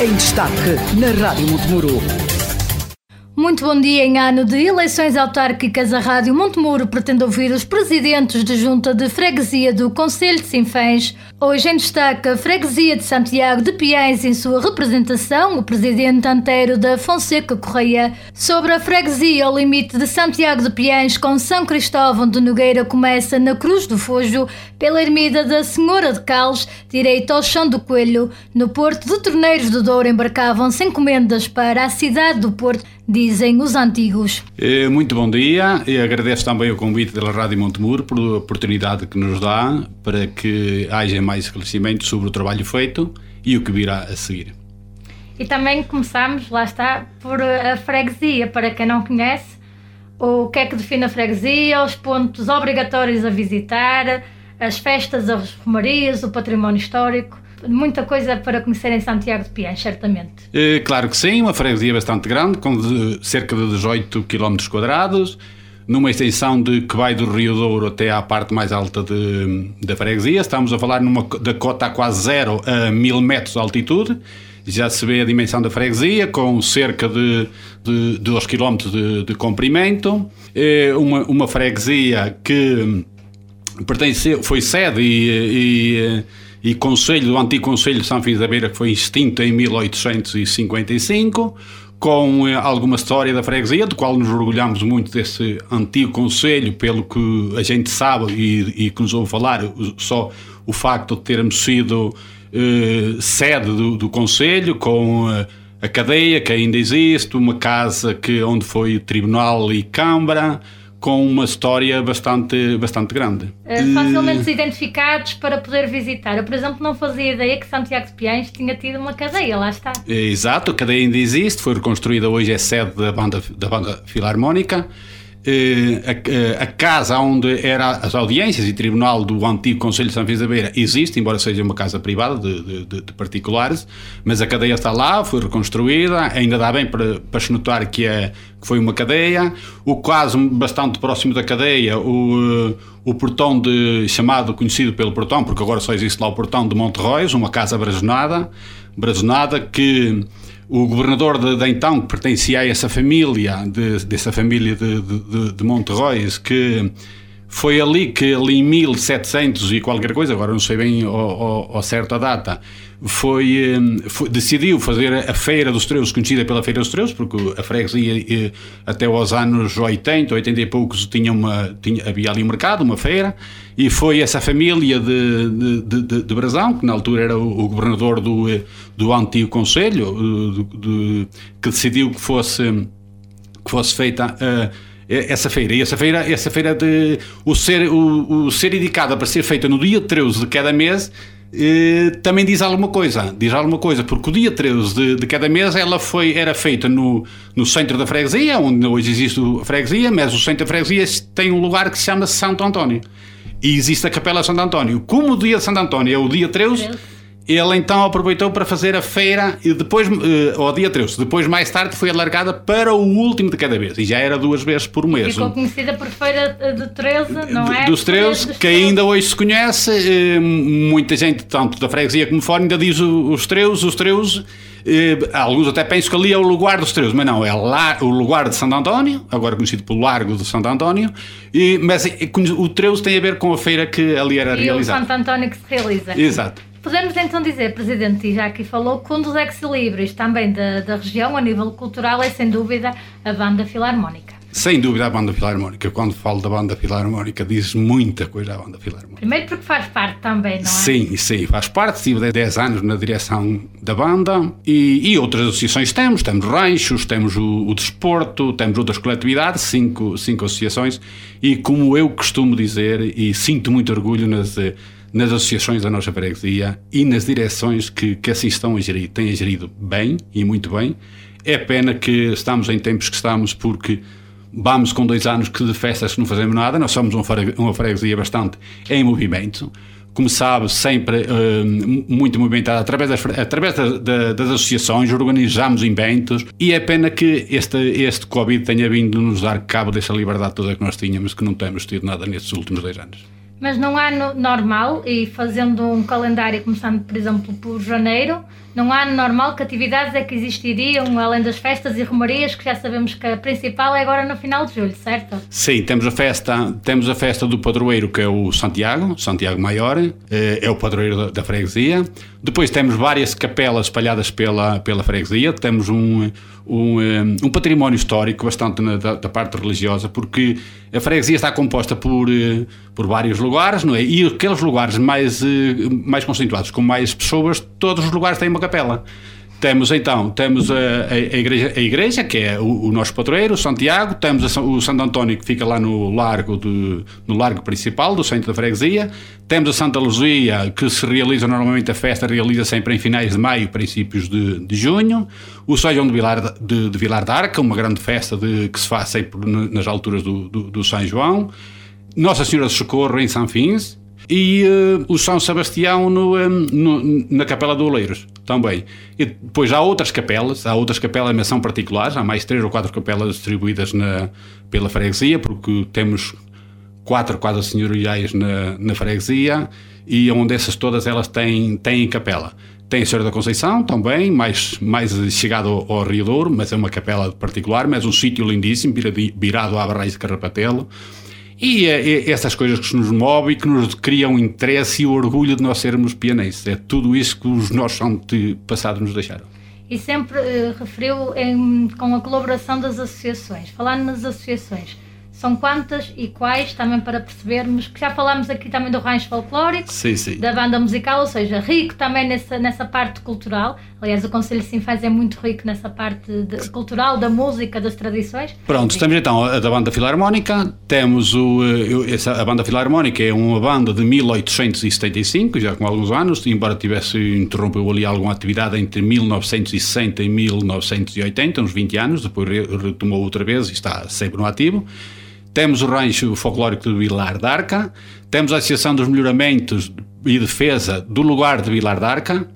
em destaque na Rádio Montemuro. Muito bom dia. Em ano de eleições autárquicas, a Rádio Montemuro pretende ouvir os presidentes de junta de freguesia do Conselho de Sinfãs. Hoje em destaque a freguesia de Santiago de Piães em sua representação, o presidente Antero da Fonseca Correia. Sobre a freguesia, o limite de Santiago de Piães com São Cristóvão de Nogueira começa na Cruz do Fojo, pela ermida da Senhora de Cales, direito ao Chão do Coelho. No Porto de Torneiros do Douro embarcavam-se encomendas para a cidade do Porto dizem os antigos. Eh, muito bom dia e agradeço também o convite da Rádio Montemuro por a oportunidade que nos dá para que haja mais esclarecimento sobre o trabalho feito e o que virá a seguir. E também começamos, lá está, por a freguesia, para quem não conhece, o que é que define a freguesia, os pontos obrigatórios a visitar, as festas, as romarias, o património histórico muita coisa para conhecer em Santiago de Piães, certamente. É, claro que sim, uma freguesia bastante grande, com de, cerca de 18 km quadrados, numa extensão de que vai do Rio Douro até à parte mais alta de, da freguesia. Estamos a falar numa, da cota a quase zero a mil metros de altitude. Já se vê a dimensão da freguesia, com cerca de, de, de 2 km de, de comprimento. É uma, uma freguesia que pertence, foi sede e, e e conselho, do antigo Conselho de São Fim da Beira, que foi extinto em 1855, com eh, alguma história da freguesia, do qual nos orgulhamos muito desse antigo Conselho, pelo que a gente sabe e, e que nos ouve falar, só o facto de termos sido eh, sede do, do Conselho, com eh, a cadeia que ainda existe, uma casa que, onde foi tribunal e câmara, com uma história bastante, bastante grande. Uh, facilmente identificados para poder visitar. Eu, por exemplo, não fazia ideia que Santiago de Piães tinha tido uma cadeia, lá está. Exato, a cadeia ainda existe, foi reconstruída hoje, é sede da banda, da banda filarmónica. Eh, a, eh, a, casa onde eram as audiências e tribunal do antigo Conselho de São Filipe da Beira existe, embora seja uma casa privada de, de, de, particulares, mas a cadeia está lá, foi reconstruída, ainda dá bem para, para se notar que, é, que foi uma cadeia. O caso bastante próximo da cadeia, o, o portão de, chamado, conhecido pelo portão, porque agora só existe lá o portão de Monterrois, uma casa brazonada, brazonada que o governador de, de, então, que pertencia a essa família, de, dessa família de, de, de que foi ali que, ali em 1700 e qualquer coisa, agora não sei bem ao, certa data, foi, eh, foi, decidiu fazer a Feira dos Treus, conhecida pela Feira dos Treus, porque a freguesia eh, até aos anos 80, 80 e poucos tinha uma, tinha, havia ali um mercado, uma feira, e foi essa família de, de, de, de Brasão, que na altura era o, o governador do, eh, do antigo Conselho, que decidiu que fosse, que fosse feita a essa feira. E essa feira, essa feira de o ser, o, o ser indicada para ser feita no dia 13 de cada mês eh, também diz alguma coisa, diz alguma coisa, porque o dia 13 de, de, cada mês ela foi, era feita no, no centro da freguesia, onde hoje existe a freguesia, mas o centro da freguesia tem um lugar que se chama Santo António. E existe a Capela Santo António. Como o dia de Santo António é o dia 13, ele então aproveitou para fazer a feira e depois, uh, ao dia 13, depois mais tarde foi alargada para o último de cada vez e já era duas vezes por mês. Ficou conhecida por Feira de 13, não é? Dos 13, que ainda hoje se conhece, uh, muita gente, tanto da freguesia como fora, ainda diz os 13, os 13. Uh, alguns até pensam que ali é o lugar dos Treus, mas não, é lá, o lugar de Santo António, agora conhecido pelo Largo de Santo António, e, mas o Treus tem a ver com a feira que ali era e realizada. E o Santo António que se realiza. Exato. Podemos então dizer, Presidente, e já aqui falou, que um dos ex-libris também da, da região, a nível cultural, é sem dúvida a Banda Filarmónica. Sem dúvida a Banda Filarmónica. Quando falo da Banda Filarmónica, diz muita coisa a Banda Filarmónica. Primeiro porque faz parte também, não é? Sim, sim, faz parte. Estive 10 anos na direção da banda e, e outras associações temos. Temos ranchos, temos o, o desporto, temos outras coletividades, cinco, cinco associações. E como eu costumo dizer, e sinto muito orgulho nas nas associações da nossa freguesia e nas direções que, que assim estão a gerir, têm gerido bem e muito bem. É pena que estamos em tempos que estamos porque vamos com dois anos que de festas que não fazemos nada, nós somos uma freguesia bastante em movimento, como sabe, sempre uh, muito movimentada através, das, através da, da, das associações, organizamos eventos e é pena que este, este Covid tenha vindo nos dar cabo dessa liberdade toda que nós tínhamos, que não temos tido nada nestes últimos dois anos. Mas não há no, normal, e fazendo um calendário começando, por exemplo, por janeiro, num ano normal, que atividades é que existiriam, além das festas e romarias, que já sabemos que a principal é agora no final de julho, certo? Sim, temos a festa, temos a festa do padroeiro, que é o Santiago, Santiago Maior, eh, é o padroeiro da, da freguesia. Depois temos várias capelas espalhadas pela, pela freguesia, temos um, um, eh, um património histórico bastante na, da, da, parte religiosa, porque a freguesia está composta por, eh, por vários lugares, não é? E aqueles lugares mais, mais concentrados, com mais pessoas, todos os lugares têm uma capela. Temos então, temos a, a, igreja, a igreja, que é o, o nosso padroeiro, Santiago, temos a, o Santo António, que fica lá no largo, de, no largo principal do centro da freguesia, temos a Santa Luzia, que se realiza normalmente, a festa realiza sempre em finais de maio, princípios de, de junho, o São João de Vilar, de, de Vilar uma grande festa de, que se faz sempre nas alturas do, do, do São João, Nossa Senhora do Socorro em São Fins, e uh, o São Sebastião no, um, no, na Capela do Oleiros também. E depois há outras capelas, há outras capelas, mas são particulares, há mais três ou quatro capelas distribuídas na, pela freguesia, porque temos quatro quadras senhoriais na, na freguesia e onde essas todas elas têm, têm capela. Tem a Senhora da Conceição também, mais, mais chegado ao, ao Rio Douro, mas é uma capela particular, mas um sítio lindíssimo, virado à Barrais de Carrapatelo. E é, é essas coisas que nos movem e que nos criam interesse e o orgulho de nós sermos pianistas. É tudo isso que os nossos antepassados nos deixaram. E sempre uh, referiu em, com a colaboração das associações. Falando nas associações, são quantas e quais, também para percebermos que já falámos aqui também do rancho folclórico, sim, sim. da banda musical, ou seja, rico também nessa, nessa parte cultural. Aliás, o Conselho de Sinfãs é muito rico nessa parte de, cultural, da música, das tradições. Pronto, temos então a da banda filarmónica, temos o, eh, essa, a banda filarmónica é uma banda de 1875, já com alguns anos, embora tivesse interrompeu ali alguma atividade entre 1960 e 1980, uns 20 anos, depois retomou outra vez e está sempre no ativo. Temos o rancho folclórico de Vilar d'Arca, temos a Associação dos Melhoramentos e Defesa do Lugar de Vilar d'Arca,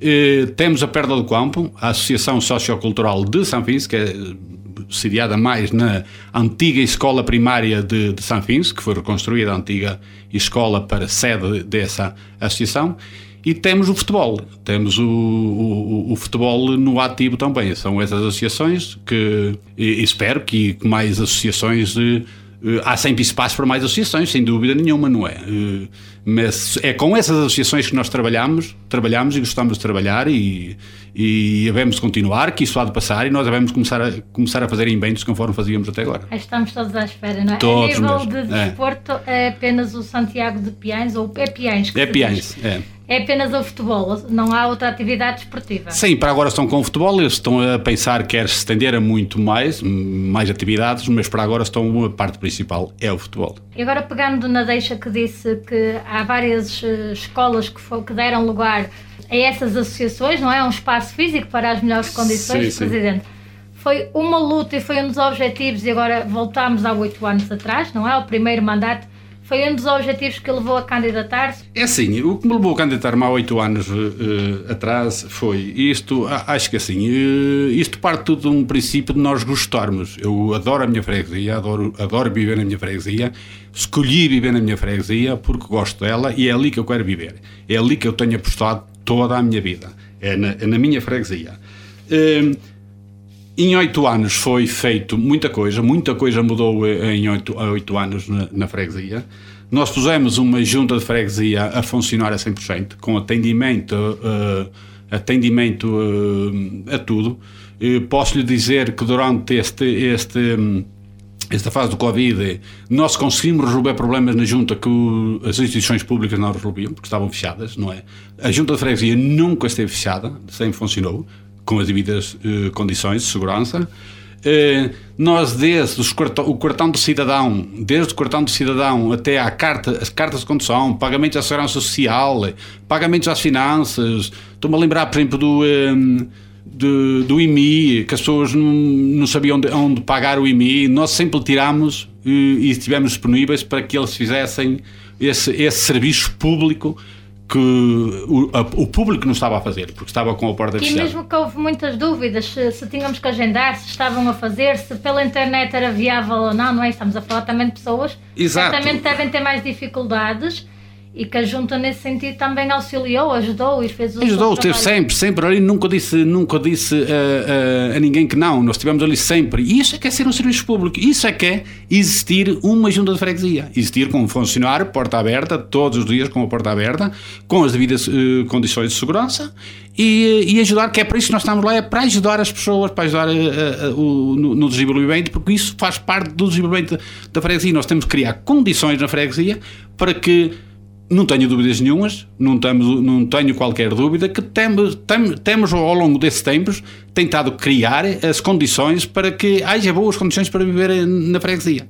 eh, temos a Perda do Campo, a Associação Sociocultural de São Fins, que é sediada mais na antiga escola primária de, de São Fins, que foi reconstruída a antiga escola para sede dessa associação, e temos o futebol, temos o, o, o, futebol no ativo também. São essas associações que espero que mais associações de, eh, há sempre espaço para mais associações, sem dúvida nenhuma, não é? Eh, mas é com essas associações que nós trabalhamos, trabalhamos e gostamos de trabalhar e, e devemos continuar, que isso há de passar e nós devemos começar a, começar a fazer inventos conforme fazíamos até agora. Estamos todos à espera, não é? Todos a nível mesmo. de é. desporto é. é apenas o Santiago de Piães ou é Piães? Que é Piães, é é apenas o futebol, não há outra atividade esportiva. Sim, para agora estão com o futebol, eles estão a pensar que quer se estender a muito mais, mais atividades, mas para agora estão a parte principal é o futebol. E agora pegando na deixa que disse que há várias uh, escolas que, for, que, deram lugar a essas associações, não é? Um espaço físico para as melhores condições, sim, Presidente. Sim. Foi uma luta e foi um dos objetivos, e agora voltamos há oito anos atrás, não é? O primeiro mandato foi um dos objetivos que levou a candidatar-se? É assim, o que me levou a candidatar-me há oito anos uh, atrás foi isto, acho que assim, uh, isto parte tudo de um princípio de nós gostarmos. Eu adoro a minha freguesia, adoro, adoro viver na minha freguesia, escolhi viver na minha freguesia porque gosto dela e é ali que eu quero viver. É ali que eu tenho apostado toda a minha vida, é na, é na minha freguesia. Uh, em oito anos foi feito muita coisa, muita coisa mudou eh, em oito, anos na, na, freguesia. Nós pusemos uma junta de freguesia a funcionar a 100%, com atendimento, uh, atendimento uh, a tudo. Uh, posso lhe dizer que durante este, este, esta fase do Covid, nós conseguimos resolver problemas na junta que as instituições públicas não resolviam, porque estavam fechadas, não é? A junta de freguesia nunca esteve fechada, sempre funcionou com as devidas uh, condições de segurança. Uh, nós, desde cartão, o cartão do cidadão, desde o cartão do cidadão até à carta, as cartas de condução, pagamentos à segurança social, pagamentos às finanças, estou-me a lembrar, por exemplo, do, ehm, do, do, IMI, que as pessoas não, não sabiam onde, onde, pagar o IMI, nós sempre tiramos uh, e estivemos disponíveis para que eles fizessem esse, esse serviço público que o, a, o, público não estava a fazer, porque estava com a porta fechada. E mesmo que houve muitas dúvidas se, se, tínhamos que agendar, se estavam a fazer, se pela internet era viável ou não, não é? Estamos a falar também de pessoas Exato. que certamente devem ter mais dificuldades e que a junta nesse sentido também auxiliou, ajudou e fez o Ajudou, esteve sempre, sempre ali, nunca disse, nunca disse uh, uh, a ninguém que não, nós estivemos ali sempre. E isso é que é ser um serviço público, isso é que é existir uma junta de freguesia, existir com um funcionário, porta aberta, todos os dias com a porta aberta, com as devidas uh, condições de segurança e, e, ajudar, que é para isso que nós estamos lá, é para ajudar as pessoas, para ajudar o, no, no, desenvolvimento, porque isso faz parte do desenvolvimento da freguesia. Nós temos que criar condições na freguesia para que não tenho dúvidas nenhumas, não, temos, não tenho qualquer dúvida que temos, tem, temos ao longo desses tempos tentado criar as condições para que haja boas condições para viver na freguesia.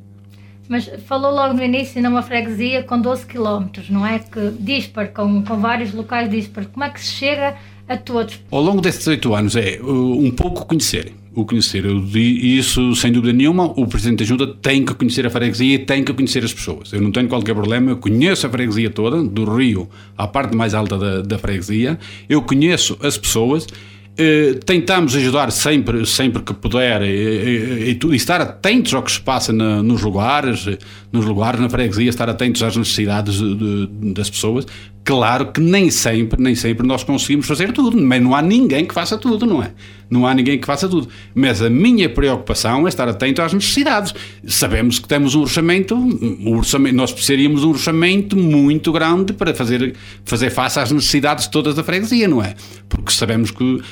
Mas falou logo no início numa freguesia com 12 km, não é? Que dispar, com, com vários locais dispar. Como é que se chega a todos? Ao longo destes oito anos é uh, um pouco conhecerem o conhecer. E isso, sem dúvida nenhuma, o Presidente da Junta tem que conhecer a freguesia e tem que conhecer as pessoas. Eu não tenho qualquer problema, eu conheço a freguesia toda, do Rio à parte mais alta da, da freguesia, eu conheço as pessoas. Eh, tentamos ajudar sempre, sempre que puder e, e, e, estar atentos ao que se passa na, nos lugares, nos lugares na freguesia, estar atentos às necessidades de, de, das pessoas. Claro que nem sempre, nem sempre nós conseguimos fazer tudo, mas não há ninguém que faça tudo, não é? Não há ninguém que faça tudo. Mas a minha preocupação é estar atento às necessidades. Sabemos que temos um orçamento, um orçamento nós precisaríamos de um orçamento muito grande para fazer, fazer face às necessidades todas da freguesia, não é? Porque sabemos que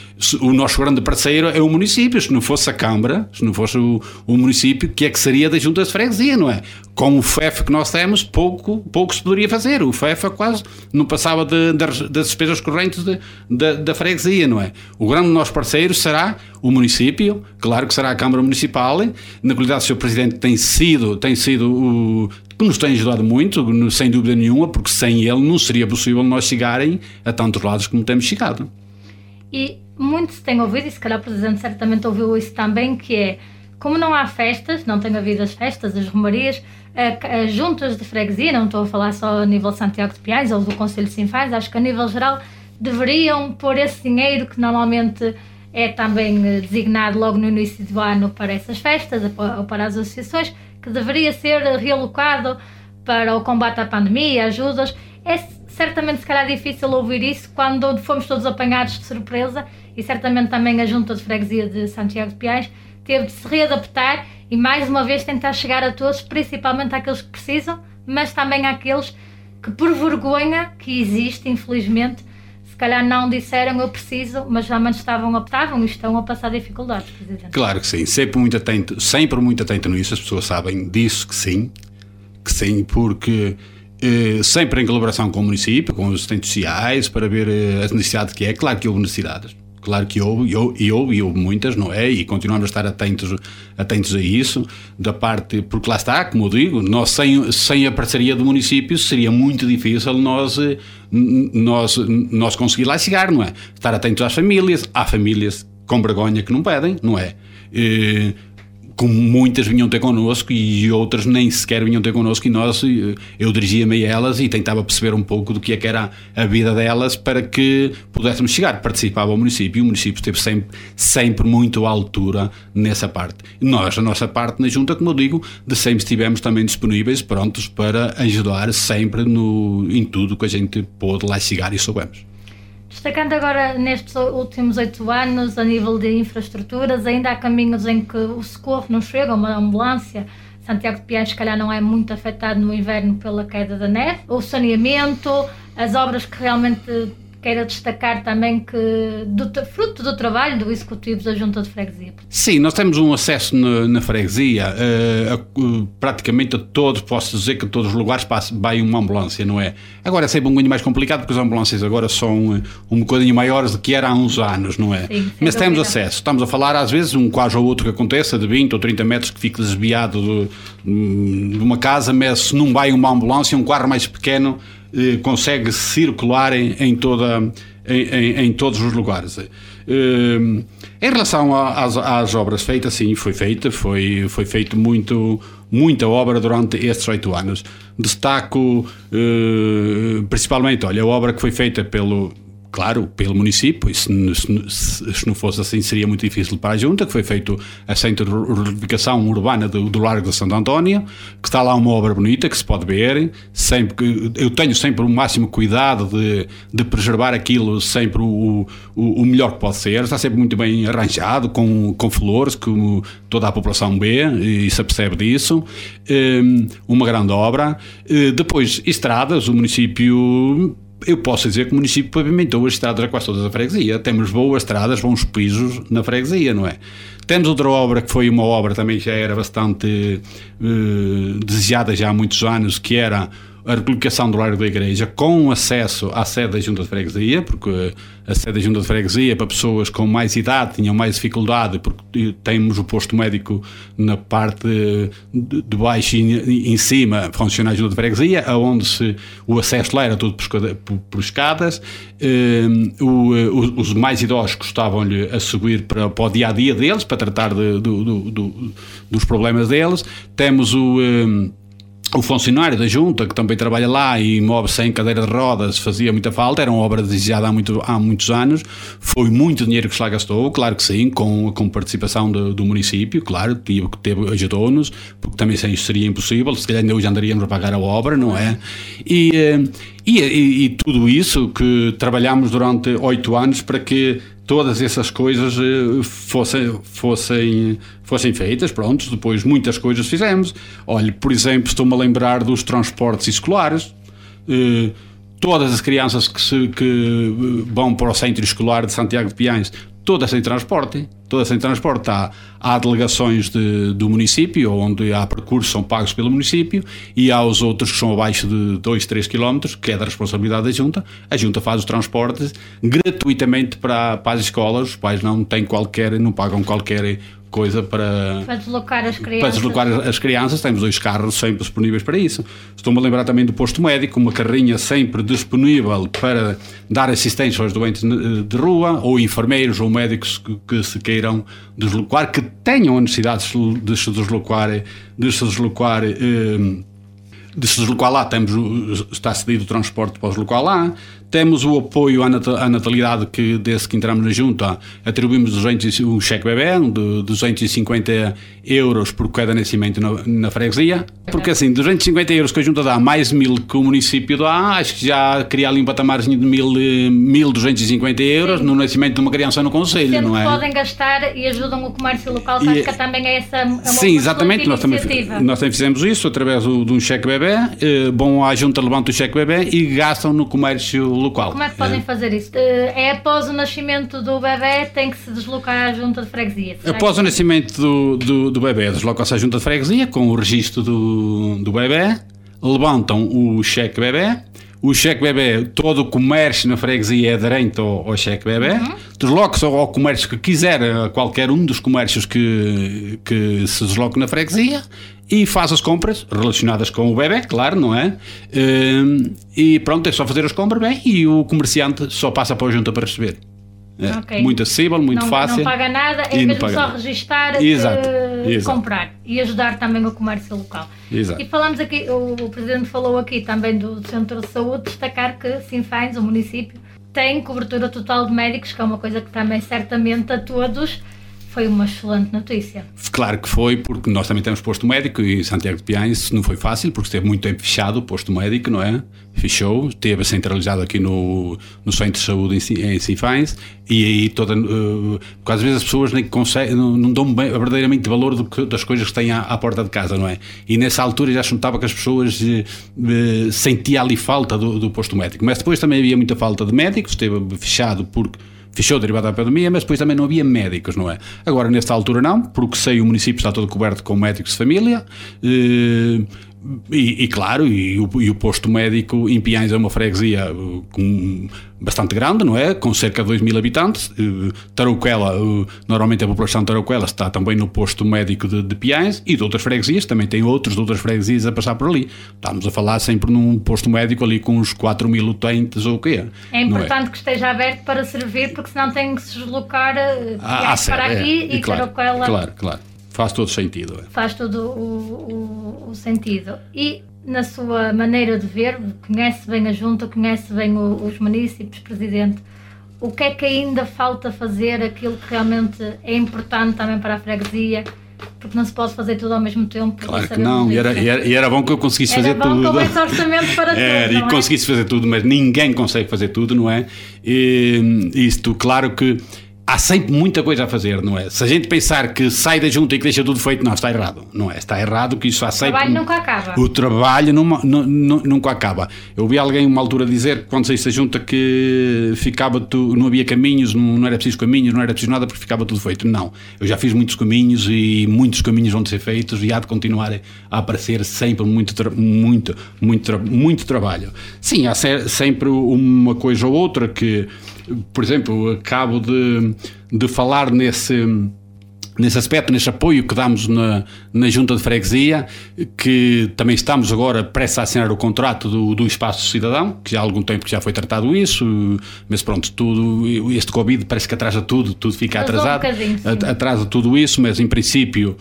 o nosso grande parceiro é o município. Se não fosse a Câmara, se não fosse o, o município, que é que seria da junta de freguesia, não é? Com o FEF que nós temos, pouco, pouco se poderia fazer. O FEF quase não passava de, de, das despesas correntes de, de, da freguesia, não é? O grande nosso parceiro será o município, claro que será a Câmara Municipal, na qualidade do seu Presidente tem sido, tem sido o que nos tem ajudado muito, sem dúvida nenhuma, porque sem ele não seria possível nós chegarem a tantos lados como temos chegado. E muito se tem ouvido, e se calhar o Presidente certamente ouviu isso também, que é, como não há festas, não tem havido as festas, as romarias, as juntas de freguesia, não estou a falar só a nível Santiago de Piais ou do Conselho de Sinfãs, acho que a nível geral deveriam pôr esse dinheiro que normalmente é também eh, designado logo no início do ano para essas festas ou para as associações, que deveria ser realocado para o combate à pandemia, ajudas. É certamente, se calhar, difícil ouvir isso quando fomos todos apanhados de surpresa e certamente também a Junta de Freguesia de Santiago de Piais teve de se readaptar e mais uma vez tentar chegar a todos, principalmente àqueles que precisam, mas também àqueles que, por vergonha que existe, infelizmente, calhar não disseram eu preciso, mas realmente estavam, estavam e estão a passar dificuldades, Presidente. Claro que sim, sempre muito atento, sempre muito atento nisso, as pessoas sabem disso que sim, que sim, porque eh, sempre em colaboração com o município, com os assistentes sociais, para ver eh, as necessidades que é, claro que houve necessidades, Claro que houve, e houve, e houve muitas, não é? E continuamos a estar atentos, atentos a isso, da parte, porque lá está, como eu digo, nós sem, sem a parceria do município seria muito difícil nós, nós, nós conseguir lá chegar, não é? Estar atentos às famílias, há famílias com vergonha que não pedem, não é? E, como muitas vinham ter connosco e outras nem sequer vinham ter connosco e nós, eh, eu dirigia-me a elas e tentava perceber um pouco do que é que era a vida delas para que pudéssemos chegar. Participava o município e o município esteve sempre, sempre muito à altura nessa parte. Nós, a nossa parte na junta, como eu digo, de sempre estivemos também disponíveis, prontos para ajudar sempre no, em tudo que a gente pôde lá chegar e soubemos. Destacando agora nestes últimos oito anos, a nível de infraestruturas, ainda há caminhos em que o socorro não chega, uma ambulância. Santiago de Piães, se calhar, não é muito afetado no inverno pela queda da neve. O saneamento, as obras que realmente queira destacar também que, do, fruto do trabalho do Executivo da Junta de Freguesia. Sim, nós temos um acesso na, na freguesia, uh, a, praticamente a todos, posso dizer que a todos os lugares passa, vai uma ambulância, não é? Agora é sempre um bocadinho mais complicado porque as ambulâncias agora são uh, um bocadinho maiores do que era há uns anos, não é? Sim, Mas temos acesso, estamos a falar às vezes um quase ou outro que aconteça de 20 ou 30 metros que fique desviado de, de uma casa, mas se não vai uma ambulância, um carro mais pequeno eh, consegue circular em, em toda, em, em, em, todos os lugares. Eh, em relação às, às, obras feitas, sim, foi feita, foi, foi feito muito, muita obra durante estes oito anos. Destaco eh, principalmente, olha, a obra que foi feita pelo claro, pelo município, e se, se, se, não fosse assim seria muito difícil para a Junta, que foi feito a centro de reivindicação urbana do, do, Largo de Santo António, que está lá uma obra bonita que se pode ver, sempre, eu tenho sempre o máximo cuidado de, de preservar aquilo sempre o, o, o, melhor que pode ser, está sempre muito bem arranjado, com, com flores, que toda a população vê e se apercebe disso, hum, uma grande obra. Eh, depois, estradas, o município eu posso dizer que o município pavimentou as estradas quase todas a freguesia. Temos boas estradas, bons pisos na freguesia, não é? Temos outra obra que foi uma obra também já era bastante uh, desejada já há muitos anos, que era a recolocação do largo da igreja com acesso à sede da Junta de Freguesia, porque a sede da Junta de Freguesia para pessoas com mais idade tinham mais dificuldade, porque temos o posto médico na parte de, baixo e em cima funciona a Junta de Freguesia, onde se, o acesso lá era tudo por, escadas. Um, o, os mais idosos gostavam-lhe a subir para, para o dia a dia deles, para tratar de, do, do, do, dos problemas deles. Temos o. O funcionário da junta, que também trabalha lá e move sem cadeira de rodas, fazia muita falta, era uma obra desejada há, muito, há muitos anos, foi muito dinheiro que se lá gastou, claro que sim, com, com participação do, do município, claro, teve, teve ajudou-nos, porque também sem isso seria impossível, se calhar ainda hoje andaríamos a pagar a obra, não é? E, eh, e, e, e tudo isso que trabalhamos durante oito anos para que todas essas coisas eh, fossem, fossem, fossem feitas, pronto, depois muitas coisas fizemos. Olhe, por exemplo, estou-me a lembrar dos transportes escolares. Eh, todas as crianças que, se, que vão para o centro escolar de Santiago de Piães toda sem transporte. Toda sem transporte. Há, há delegações de, do município, onde há percursos são pagos pelo município, e há os outros que são abaixo de 2, 3 km, que é da responsabilidade da Junta. A Junta faz os transportes gratuitamente para, para as escolas, os pais não têm qualquer, não pagam qualquer coisa para, para deslocar as crianças. Para deslocar as crianças, temos dois carros sempre disponíveis para isso. Estou-me a lembrar também do posto médico, uma carrinha sempre disponível para dar assistência aos doentes de rua, ou enfermeiros ou médicos que, que se queiram deslocar, que tenham a necessidade de se deslocar, de se deslocar. Eh, de se deslocar lá, temos, está cedido o transporte para deslocar lá, temos o apoio à natalidade que, desde que entramos na junta, atribuímos 200, um cheque bebê de 250 euros por cada nascimento na, na freguesia. Porque assim, 250 euros que a junta dá, mais mil que o município dá, acho que já cria ali um patamarzinho de 1.250 euros Sim. no nascimento de uma criança no Conselho, Sendo não é? podem gastar e ajudam o comércio local, e, acho que também é essa uma Sim, exatamente, nós também, nós também fizemos isso através do, de um cheque bebê. Eh, bom, a junta levanta o cheque bebê e gastam no comércio local. Como é que podem é. fazer isso? Eh, é após o nascimento do bebê, tem que se deslocar à junta de freguesia? Após o nascimento do, do, do bebê, desloca-se à junta de freguesia com o registro do, do bebê, levantam o cheque bebê, o cheque bebê, todo o comércio na freguesia é aderente ao, ao cheque bebê, uhum. desloca-se ao comércio que quiser, a qualquer um dos comércios que, que se desloque na freguesia e faz as compras relacionadas com o bebê, claro, não é? Hum, e pronto, é só fazer as compras bem e o comerciante só passa para a junta para receber. É, okay. Muito acessível, muito não, fácil. Não paga nada, é mesmo só registar, Exato. Uh, Exato. comprar e ajudar também o comércio local. Exato. E falamos aqui, o, o Presidente falou aqui também do Centro de Saúde, destacar que Sinfães, o município, tem cobertura total de médicos, que é uma coisa que também certamente a todos foi uma excelente notícia. Claro que foi, porque nós também temos posto médico e Santiago de Piães não foi fácil, porque esteve muito tempo fechado o posto médico, não é? Fechou, esteve centralizado aqui no, no Centro de Saúde em, em Sinfães e aí toda. Uh, porque às vezes as pessoas nem conseguem, não, não dão bem, verdadeiramente valor do das coisas que têm à, à, porta de casa, não é? E nessa altura já se notava que as pessoas uh, uh, sentiam ali falta do, do posto médico. Mas depois também havia muita falta de médicos, esteve fechado porque fechou derivado da pandemia, mas depois também não havia médicos, não é? Agora, nesta altura não, porque sei o município está todo coberto com médicos de família, eh, e, e, claro, e o, e o, posto médico em Piães é uma freguesia uh, com, bastante grande, não é? Com cerca de 2 mil habitantes. Uh, Tarouquela, uh, normalmente a população de Tarouquela está também no posto médico de, de Piães e de outras freguesias, também tem outros de outras freguesias a passar por ali. Estamos a falar sempre num posto médico ali com uns 4 mil utentes ou o quê. É, é? importante é? que esteja aberto para servir, porque senão tem que se deslocar ah, para aqui é, e, e claro, Tarouquela. Claro, claro. Faz todo sentido. É. Faz todo o, o, o, sentido. E na sua maneira de ver, conhece bem a Junta, conhece bem o, os municípios, Presidente, o que é que ainda falta fazer, aquilo que realmente é importante também para a freguesia, porque não se pode fazer tudo ao mesmo tempo. Claro que não, e era, e, era, e era, bom que eu conseguisse era fazer bom tudo. Com esse orçamento para era, tudo. E é? conseguisse fazer tudo, mas ninguém consegue fazer tudo, não é? E, isto, claro que há sempre muita coisa a fazer, não é? Se a gente pensar que sai da junta e que deixa tudo feito, não, está errado, não é? Está errado que isso há sempre. O trabalho nunca acaba. O trabalho numa, nu, nu, nunca acaba. Eu vi alguém uma altura dizer, quando saísse da junta, que ficava tu, não havia caminhos, não, não era preciso caminhos, não era preciso nada porque ficava tudo feito. Não. Eu já fiz muitos caminhos e muitos caminhos vão ser feitos e há de continuar a aparecer sempre muito, muito, muito, muito trabalho. Sim, há sempre uma coisa ou outra que por exemplo, acabo de, de falar nesse nesse aspecto, nesse apoio que damos na, na Junta de Freguesia, que também estamos agora prestes a assinar o contrato do, do Espaço Cidadão, que já há algum tempo já foi tratado isso, mas pronto, tudo, este Covid parece que atrasa tudo, tudo fica atrasado, um atrasa tudo isso, mas em princípio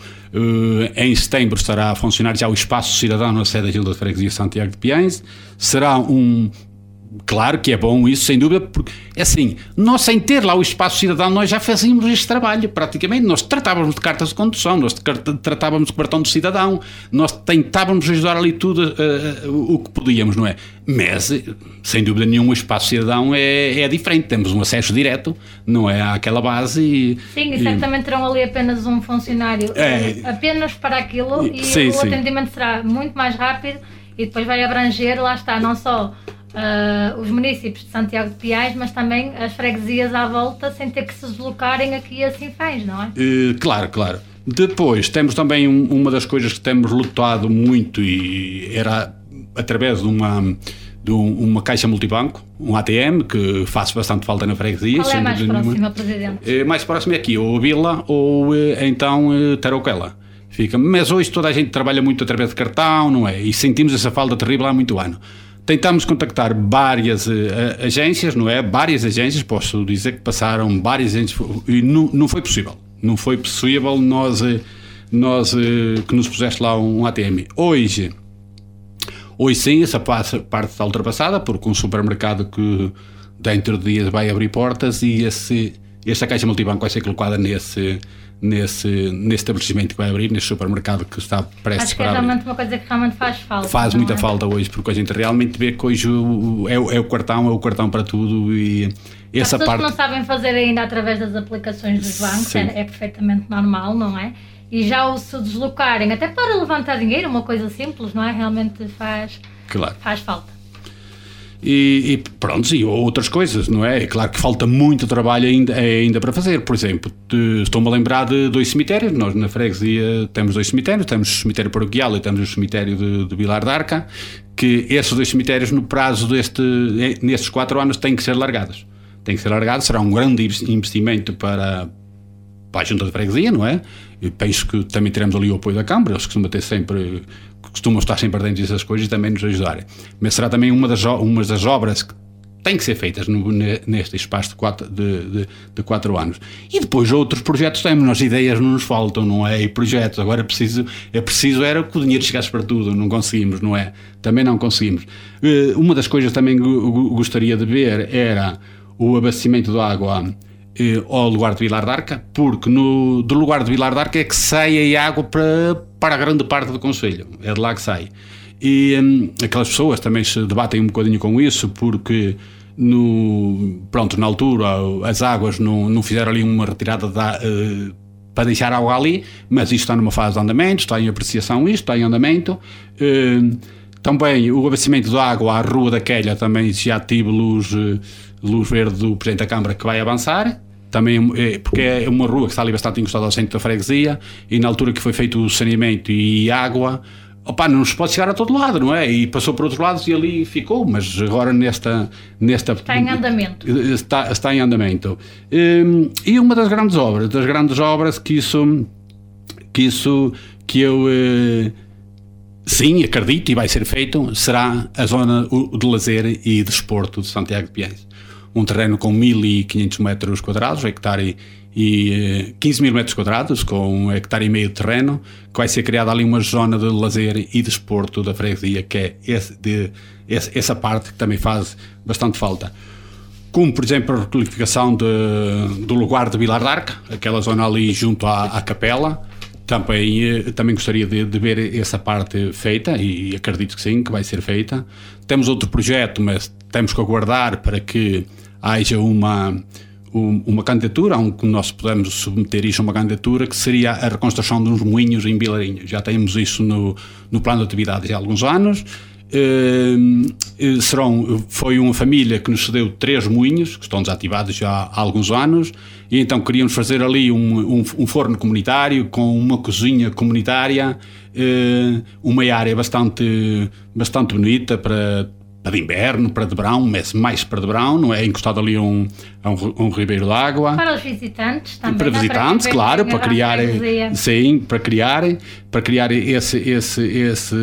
em setembro estará a funcionar já o Espaço Cidadão na sede da Junta de Freguesia Santiago de Piães, será um Claro que é bom isso, sem dúvida, porque é assim, nós sem ter lá o espaço cidadão, nós já fazíamos este trabalho, praticamente. Nós tratávamos de cartas de condução, nós tratávamos de cartão de cidadão, nós tentávamos ajudar ali tudo uh, o que podíamos, não é? Mas, sem dúvida nenhuma, o espaço cidadão é, é diferente, temos um acesso direto, não é àquela base. E, sim, e certamente terão ali apenas um funcionário é, apenas para aquilo e sim, o sim. atendimento será muito mais rápido e depois vai abranger, lá está, não só uh, os municípios de Santiago de Piais, mas também as freguesias à volta, sem ter que se deslocarem aqui a Sinfãs, não é? Uh, claro, claro. Depois, temos também um, uma das coisas que temos lutado muito e era através de uma de uma caixa multibanco, um ATM, que faz bastante falta na freguesia. Qual é mais próxima, Presidente? Mais próximo é aqui, ou Vila ou eh, então eh, Tarouquela. Fica. Mas hoje toda a gente trabalha muito através de cartão, não é? E sentimos essa falta terrível há muito ano. Tentámos contactar várias uh, agências, não é? Várias agências, posso dizer que passaram várias agências e não, não foi possível. Não foi possível nós, eh, nós uh, que nos pusesse lá um ATM. Hoje, hoje sim, essa parte está ultrapassada, porque um supermercado que dentro de dias vai abrir portas e esse, esta caixa multibanco vai ser colocada nesse nesse, nesse estabelecimento que vai abrir, nesse supermercado que está prestes Acho que é realmente uma coisa que realmente faz falta. Faz muita é? falta hoje, porque a gente realmente vê que hoje é, é, o cartão, é o cartão para tudo e essa As parte... que não sabem fazer ainda através das aplicações dos bancos, é, é, perfeitamente normal, não é? E já o se deslocarem, até para levantar dinheiro, uma coisa simples, não é? Realmente faz, claro. faz falta. E, e pronto, e outras coisas, não é? É claro que falta muito trabalho ainda, ainda para fazer. Por exemplo, estou-me a lembrar de dois cemitérios. Nós na freguesia temos dois cemitérios: temos o cemitério paroquial e temos o cemitério de, de Vilar d'Arca. Que esses dois cemitérios, no prazo deste, nestes quatro anos, têm que ser largados. Têm que ser largados. Será um grande investimento para, para a junta de freguesia, não é? Eu penso que também teremos ali o apoio da Câmara, eles costumam ter sempre, costumam estar sempre dentro dessas coisas e também nos ajudarem. Mas será também uma das, uma das obras que têm que ser feitas no, neste espaço de quatro, de, de, de, quatro anos. E depois outros projetos temos, nós ideias não nos faltam, não é? E projetos, agora é preciso, é preciso era que o dinheiro chegasse para tudo, não conseguimos, não é? Também não conseguimos. Eh, uma das coisas também gostaria de ver era o abastecimento de água eh, ao lugar de Vilar d'Arca, porque no, do lugar de Vilar d'Arca é que sai a água para, para a grande parte do Conselho, é de lá que sai. E hum, aquelas pessoas também se debatem um bocadinho com isso, porque no, pronto, na altura as águas não, não fizeram ali uma retirada da, uh, para deixar água ali, mas isto está numa fase de andamento, está em apreciação isto, está em andamento. Uh, também o abastecimento de água à Rua da Quelha também já tive luz, luz verde do Presidente da Câmara que vai avançar também é, porque é uma rua que está ali bastante encostada ao centro da freguesia e na altura que foi feito o saneamento e água opa, não se pode chegar a todo lado, não é? E passou por outros lados e ali ficou, mas agora nesta... nesta está em andamento. Está, está em andamento. Hum, e uma das grandes obras, das grandes obras que isso, que isso, que eu... Sim, acredito e vai ser feito, será a zona de lazer e desporto de Santiago de Piais um terreno com 1.500 metros quadrados, hectare e 15 eh, mil metros quadrados, com um hectare e meio de terreno, que vai ser criada ali uma zona de lazer e desporto da freguesia, que é esse, de, esse, essa parte que também faz bastante falta. como por exemplo a requalificação de, do lugar de Vilar d'Arca, aquela zona ali junto à, à capela, também, eh, também gostaria de, de, ver essa parte feita e acredito que sim, que vai ser feita. Temos outro projeto, mas temos que aguardar para que haja uma, uma candidatura, onde nós podemos submeter isso a uma candidatura, que seria a reconstrução de uns moinhos em Vilarinho. Já temos isso no, no plano de atividades há alguns anos Ehm, eh, serão, foi uma família que nos cedeu três moinhos, que estão desativados já há alguns anos, e então queríamos fazer ali um, um, um forno comunitário com uma cozinha comunitária, eh, uma área bastante, bastante bonita para para de inverno, para de verão, mas mais para de verão, não é? Encostado ali a um, um, um ribeiro de água. Para os visitantes também. Para visitantes, para claro, para criar, sim, para criar, para criar esse, esse, esse, esse,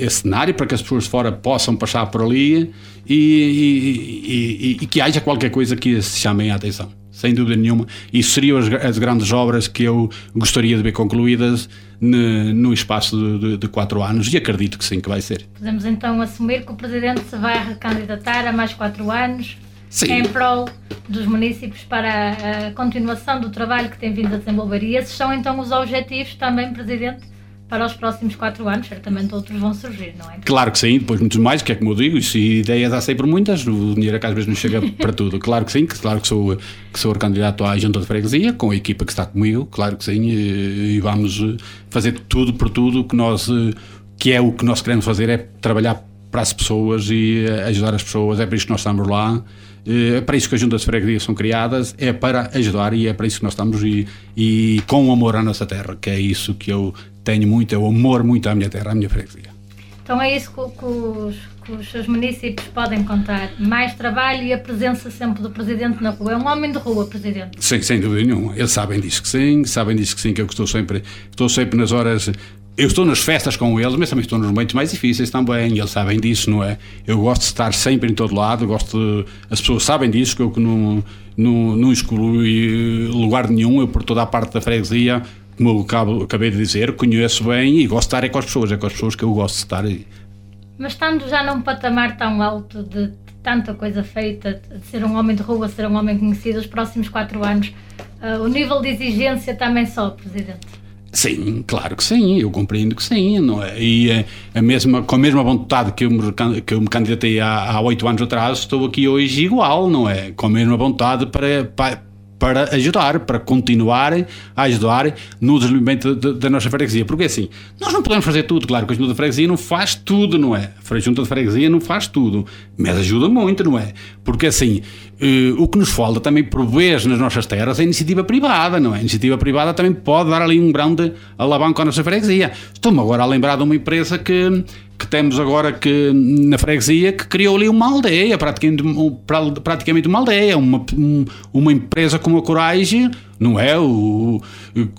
esse cenário para que as pessoas de fora possam passar por ali e, e, e, e que haja qualquer coisa que se chame a atenção sem dúvida nenhuma. Isso seriam as, as, grandes obras que eu gostaria de ver concluídas no, no espaço de, de, de, quatro anos e acredito que sim, que vai ser. Podemos então assumir que o Presidente se vai recandidatar a mais quatro anos sim. em prol dos municípios para a continuação do trabalho que tem vindo a desenvolver. E esses são então os objetivos também, Presidente, para os próximos quatro anos, certamente outros vão surgir, não é? Claro que sim, depois muitos mais, que é como eu digo, isso ideias há sempre muitas, o dinheiro é que às vezes não chega para tudo. Claro que sim, claro que sou, que sou candidato à junta de freguesia, com a equipa que está comigo, claro que sim, e, e vamos eh, fazer tudo por tudo que nós, eh, que é o que nós queremos fazer, é trabalhar para as pessoas e eh, ajudar as pessoas, é para isso que nós estamos lá. É para isso que as juntas de freguesia são criadas, é para ajudar e é para isso que nós estamos e, e com amor à nossa terra, que é isso que eu tenho muito, eu amor muito à minha terra, à minha freguesia. Então é isso que, que, os, que os seus municípios podem contar. Mais trabalho e a presença sempre do Presidente na rua. É um homem de rua, Presidente. Sim, sem dúvida nenhuma. Eles sabem disso que sim, sabem disso que sim, que eu estou sempre, estou sempre nas horas eu estou nas festas com eles, mas também estou nos momentos mais difíceis também, eles sabem disso, não é? Eu gosto de estar sempre em todo lado, gosto de, as pessoas sabem disso, que eu que não, não, não excluo lugar nenhum, eu por toda a parte da freguesia como eu acabei de dizer, conheço bem e gosto de estar é com as pessoas, é com as pessoas que eu gosto de estar. Mas estando já num patamar tão alto de, de tanta coisa feita, de ser um homem de rua, ser um homem conhecido, os próximos quatro anos, uh, o nível de exigência também sobe, Presidente? Sim, claro que sim, eu compreendo que sim, não é? E eh, a mesma, com a mesma vontade que eu me, que eu me candidatei há oito anos atrás, estou aqui hoje igual, não é? Com a mesma vontade para, para para ajudar, para continuar a ajudar no desenvolvimento da nossa freguesia. Porque assim, nós não podemos fazer tudo, claro que a junta de freguesia não faz tudo, não é? A junta de freguesia não faz tudo, mas ajuda muito, não é? Porque assim, uh, o que nos falta também por vez nas nossas terras é a iniciativa privada, não é? A iniciativa privada também pode dar ali um grande alavanco à nossa freguesia. Estou-me agora a lembrar de uma empresa que que temos agora que na freguesia que criou ali uma aldeia, praticamente, praticamente uma aldeia, uma, uma empresa com uma coragem, não é? O,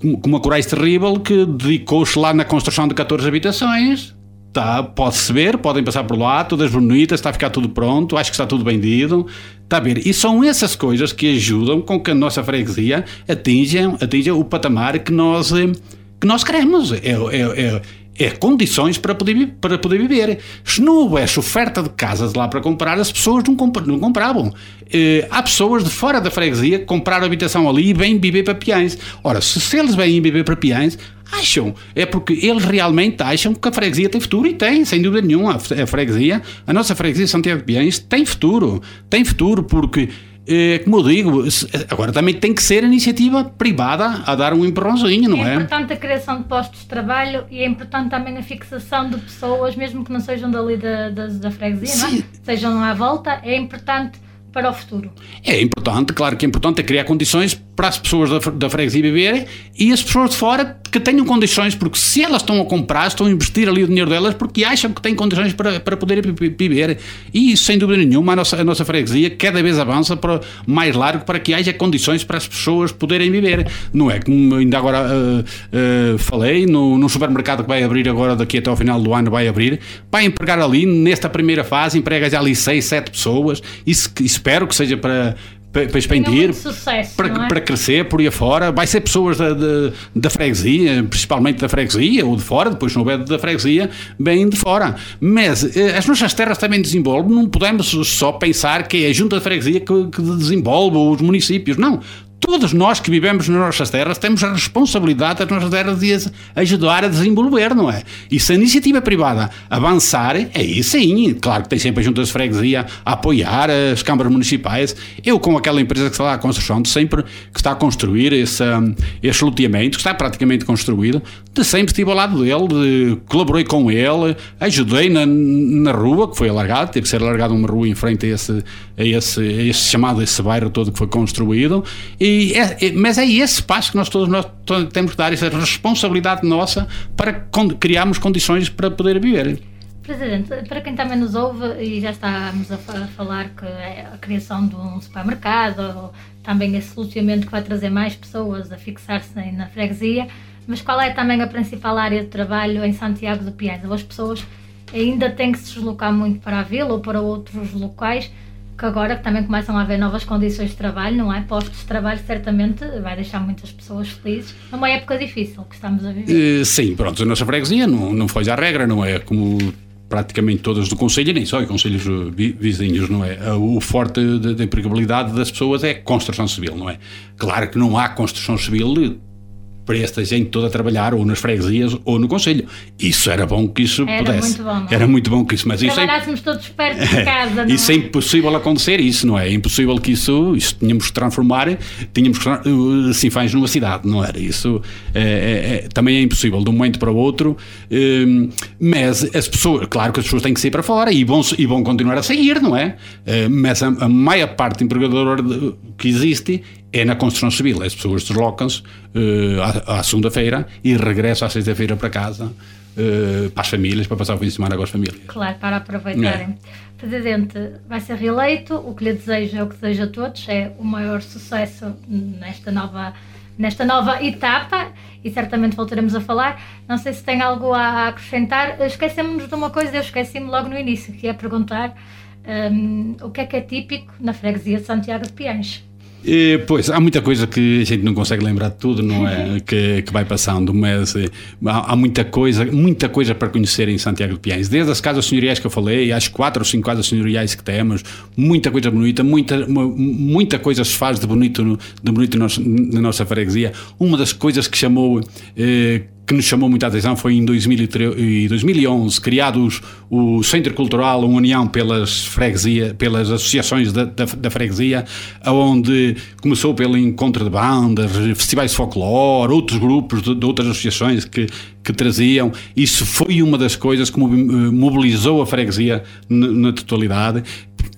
com uma coragem terrível que dedicou-se lá na construção de 14 habitações. Tá, pode-se ver, podem passar por lá, todas bonitas, está a ficar tudo pronto, acho que está tudo vendido. Está a ver? E são essas coisas que ajudam com que a nossa freguesia atinja, atinja o patamar que nós, que nós queremos. É, é, é, é condições para poder, para poder viver. Se não houvesse oferta de casas lá para comprar, as pessoas não, comp não compravam. Eh, há pessoas de fora da freguesia que compraram habitação ali e vêm viver para Piães. Ora, se, se eles vêm viver para Piães, acham, é porque eles realmente acham que a freguesia tem futuro e tem, sem dúvida nenhuma. A freguesia, a nossa freguesia Santiago de Piães tem futuro. Tem futuro porque como eu digo, agora também tem que ser a iniciativa privada a dar um empurrãozinho, não é? É importante a criação de postos de trabalho e é importante também a fixação de pessoas, mesmo que não sejam dali da, da, da freguesia, não é? sejam à volta, é importante para o futuro. É importante, claro que é importante é criar condições para as pessoas da, da freguesia viverem e as pessoas de fora que tenham condições, porque se elas estão a comprar, estão a investir ali o dinheiro delas porque acham que têm condições para, para poderem viver. E isso, sem dúvida nenhuma, a nossa, a nossa freguesia cada vez avança para mais largo para que haja condições para as pessoas poderem viver. Não é como ainda agora uh, uh, falei, no, no supermercado que vai abrir agora, daqui até ao final do ano, vai abrir, vai empregar ali, nesta primeira fase, emprega já ali 6, 7 pessoas e espero que seja para para, para expandir, sucesso, para, é? para crescer por aí afora. Vai ser pessoas da, da, da, freguesia, principalmente da freguesia, ou de fora, depois não houver da freguesia, bem de fora. Mas eh, as nossas terras também desenvolvem, não podemos só pensar que é a junta de freguesia que, que desenvolve os municípios. Não, Todos nós que vivemos nas nossas terras temos a responsabilidade das nossas terras de ajudar a desenvolver, não é? E se a iniciativa privada avançar, aí sim, claro que tem sempre a Junta de Freguesia a apoiar as câmaras municipais. Eu, com aquela empresa que está lá à construção, de sempre que está a construir esse, esse loteamento, que está praticamente construído, de sempre estive ao lado dele, de, colaborei com ele, ajudei na, na rua, que foi alargada, teve que ser alargada uma rua em frente a esse, a esse, a esse chamado, esse bairro todo que foi construído. E é, é, mas é esse passo que nós todos nós temos que dar, essa responsabilidade nossa para criarmos condições para poder viver. Presidente, para quem também nos ouve, e já estávamos a falar que é a criação de um supermercado, também esse loteamento que vai trazer mais pessoas a fixar-se na freguesia, mas qual é também a principal área de trabalho em Santiago de Piens? As pessoas ainda têm que se deslocar muito para a vila ou para outros locais, que agora também começam a haver novas condições de trabalho, não é? Postos de trabalho certamente vai deixar muitas pessoas felizes numa época difícil que estamos a viver. Uh, sim, pronto, a nossa freguesia não, não foi à regra, não é como praticamente todas do Conselho, nem só, e conselhos vizinhos, não é? O forte da empregabilidade das pessoas é construção civil, não é? Claro que não há construção civil para esta gente toda a trabalhar ou nas freguesias ou no Conselho. Isso era bom que isso era pudesse. Muito bom, é? Era muito bom que isso. Mas isso é, todos perto de casa. Não isso é? é impossível acontecer, isso não é? É impossível que isso, isso tínhamos que transformar, tínhamos que uh, Sinfãs numa cidade, não era? Isso é, também é impossível de um momento para o outro. Mas as pessoas, claro que as pessoas têm que sair para fora e vão, e vão continuar a sair, não é? Uh, mas a, a maior parte empregadora que existe é na construção civil. As pessoas deslocam-se uh, à, à segunda-feira e regressam à sexta-feira para casa, uh, para as famílias, para passar o fim de semana com as famílias. Claro, para aproveitarem. É. Presidente vai ser reeleito, o que lhe desejo é o que desejo a todos, é o maior sucesso nesta nova, nesta nova etapa e certamente voltaremos a falar. Não sei se tem algo a acrescentar. Esquecemos de uma coisa, eu esqueci-me logo no início, que é perguntar um, o que é que é típico na freguesia de Santiago de Piães. E, pois, há muita coisa que a gente não consegue lembrar de tudo, não é? que, que vai passando, mas eh, há, há, muita coisa, muita coisa para conhecer em Santiago de Piães. Desde as casas senhoriais que eu falei, as quatro ou cinco casas senhoriais que temos, muita coisa bonita, muita, muita coisa se faz de bonito, de bonito na nossa freguesia. Uma das coisas que chamou. Eh, que nos chamou muita atenção foi em 2011, criados o Centro Cultural União pelas freguesia, pelas associações da, da, da, freguesia, onde começou pelo encontro de bandas, festivais de folclore, outros grupos de, de outras associações que, que traziam. Isso foi uma das coisas que mobilizou a freguesia na, totalidade.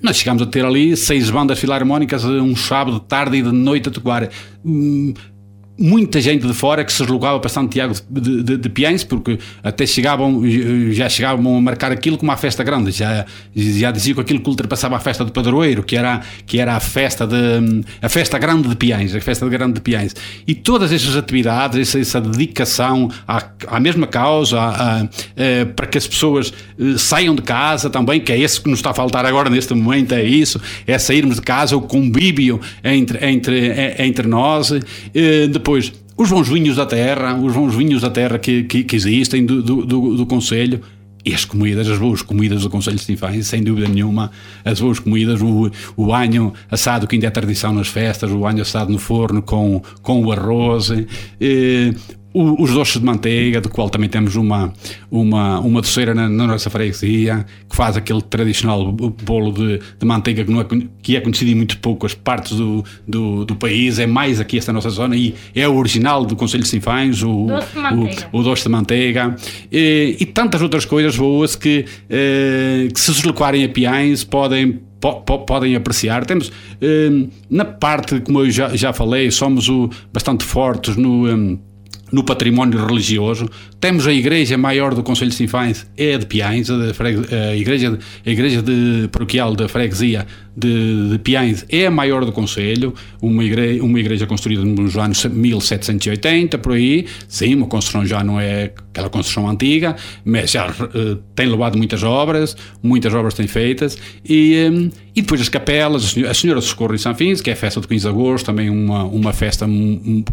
Nós chegámos a ter ali seis bandas filarmónicas um sábado de tarde e de noite a tocar. Muita gente de fora que se deslocava para Santiago de, de, de Piens, porque até chegavam, já chegavam a marcar aquilo como uma festa grande, já, já diziam que aquilo que ultrapassava a festa do Padroeiro, que era, que era a festa de, a festa grande de Piens, a festa grande de Piens. E todas essas atividades, essa, essa dedicação à, à mesma causa, à, à, eh, para que as pessoas eh, saiam de casa também, que é esse que nos está a faltar agora neste momento, é isso, é sairmos de casa, o convívio entre, entre, eh, entre nós, depois depois, os bons vinhos da terra, os bons vinhos da terra que, que, que existem do, do, do, do Conselho, e as comidas, as boas comidas do Conselho de Sinfãs, sem dúvida nenhuma, as boas comidas, o, o banho assado que ainda é tradição nas festas, o banho assado no forno com, com o arroz, eh, o, os doces de manteiga, do qual também temos uma, uma, uma doceira na, na, nossa freguesia, que faz aquele tradicional bolo de, de manteiga que, não é, que é conhecido em muito poucas partes do, do, do, país, é mais aqui esta nossa zona, e é o original do Conselho de Sinfães, o doce o, o, doce de manteiga, e, e, tantas outras coisas boas que, eh, que se deslocarem a Piães podem podem apreciar. Temos, eh, na parte, como eu já, já falei, somos o, bastante fortes no, no património religioso. Temos a igreja maior do Conselho de Sinfães, é de Piães, a, a, igreja, a igreja de, paroquial da freguesia de, de Piães é a maior do Conselho, uma igreja, uma igreja construída nos anos 1780, por aí, sim, uma construção já não é aquela construção antiga, mas já uh, tem levado muitas obras, muitas obras têm feitas, e, um, e depois as capelas, a Senhora do Socorro em São Fins, que é a festa de 15 de agosto, também uma, uma festa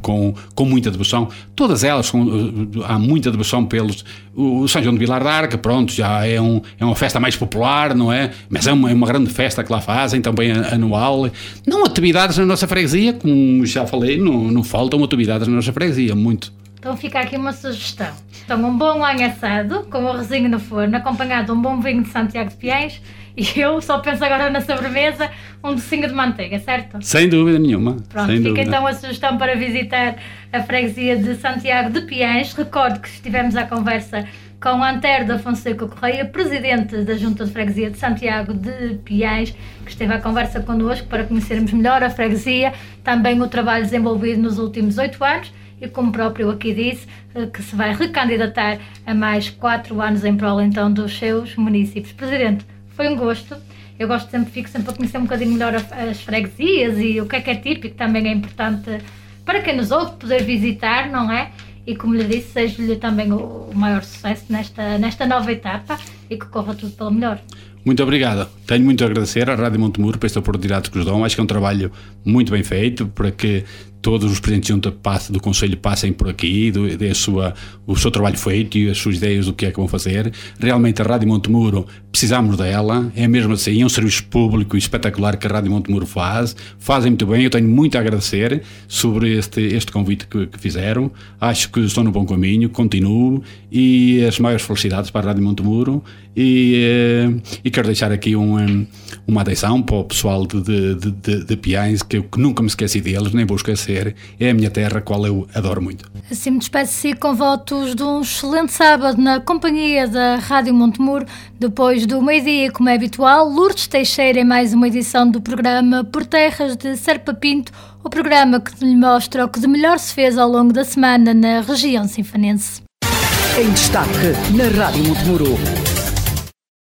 com, com muita devoção, todas elas com, uh, há muita devoção pelos, o São João de Vilar d'Arca, pronto, já é, um, é uma festa mais popular, não é? Mas é uma, é uma grande festa que lá fazem, também anual. Não atividades na nossa freguesia, como já falei, não, não faltam atividades na nossa freguesia, muito. Então fica aqui uma sugestão. Então um bom lanho assado, com o resinho no forno, acompanhado de um bom vinho de Santiago de Piens, e eu só penso agora na sobremesa, um docinho de manteiga, certo? Sem dúvida nenhuma. Pronto, Sem fica dúvida. então a sugestão para visitar a freguesia de Santiago de Piens. Recordo que estivemos à conversa com Antero da Fonseca Correia, presidente da Junta de Freguesia de Santiago de Piens, que esteve à conversa connosco para conhecermos melhor a freguesia, também o trabalho desenvolvido nos últimos oito anos e como próprio aqui disse, eh, que se vai recandidatar a mais quatro anos em prol então dos seus municípios. Presidente, foi um gosto. Eu gosto sempre, fico sempre a conhecer um bocadinho melhor as freguesias e o que é que é típico, também é importante para quem nos ouve poder visitar, não é? E como lhe disse, seja-lhe também o maior sucesso nesta, nesta nova etapa e que corra tudo pelo melhor. Muito obrigado. Tenho muito a agradecer à Rádio Montemuro por esta oportunidade que nos dão. Acho que é um trabalho muito bem feito para que todos os presidentes de do Conselho passem por aqui, dê sua, o seu trabalho feito e as suas ideias do que é que vão fazer. Realmente a Rádio Montemuro precisamos dela, é mesmo assim, é um serviço público e espetacular que a Rádio Montemuro faz, fazem muito bem, eu tenho muito a agradecer sobre este, este convite que, que fizeram, acho que estou no bom caminho, continuo e as maiores felicidades para a Rádio Montemuro e, eh, e quero deixar aqui um, uma atenção para o pessoal de, de, de, de Piães, que eu nunca me esqueci deles, nem vou esquecer, é a minha terra, a qual eu adoro muito. Assim me despeço com votos de um excelente sábado na companhia da Rádio Montemuro, depois do meio-dia, como é habitual, Lourdes Teixeira em mais uma edição do programa Por Terras de Serpa Pinto, o programa que lhe mostra o que de melhor se fez ao longo da semana na região sinfanense. Em destaque na Rádio Montemuro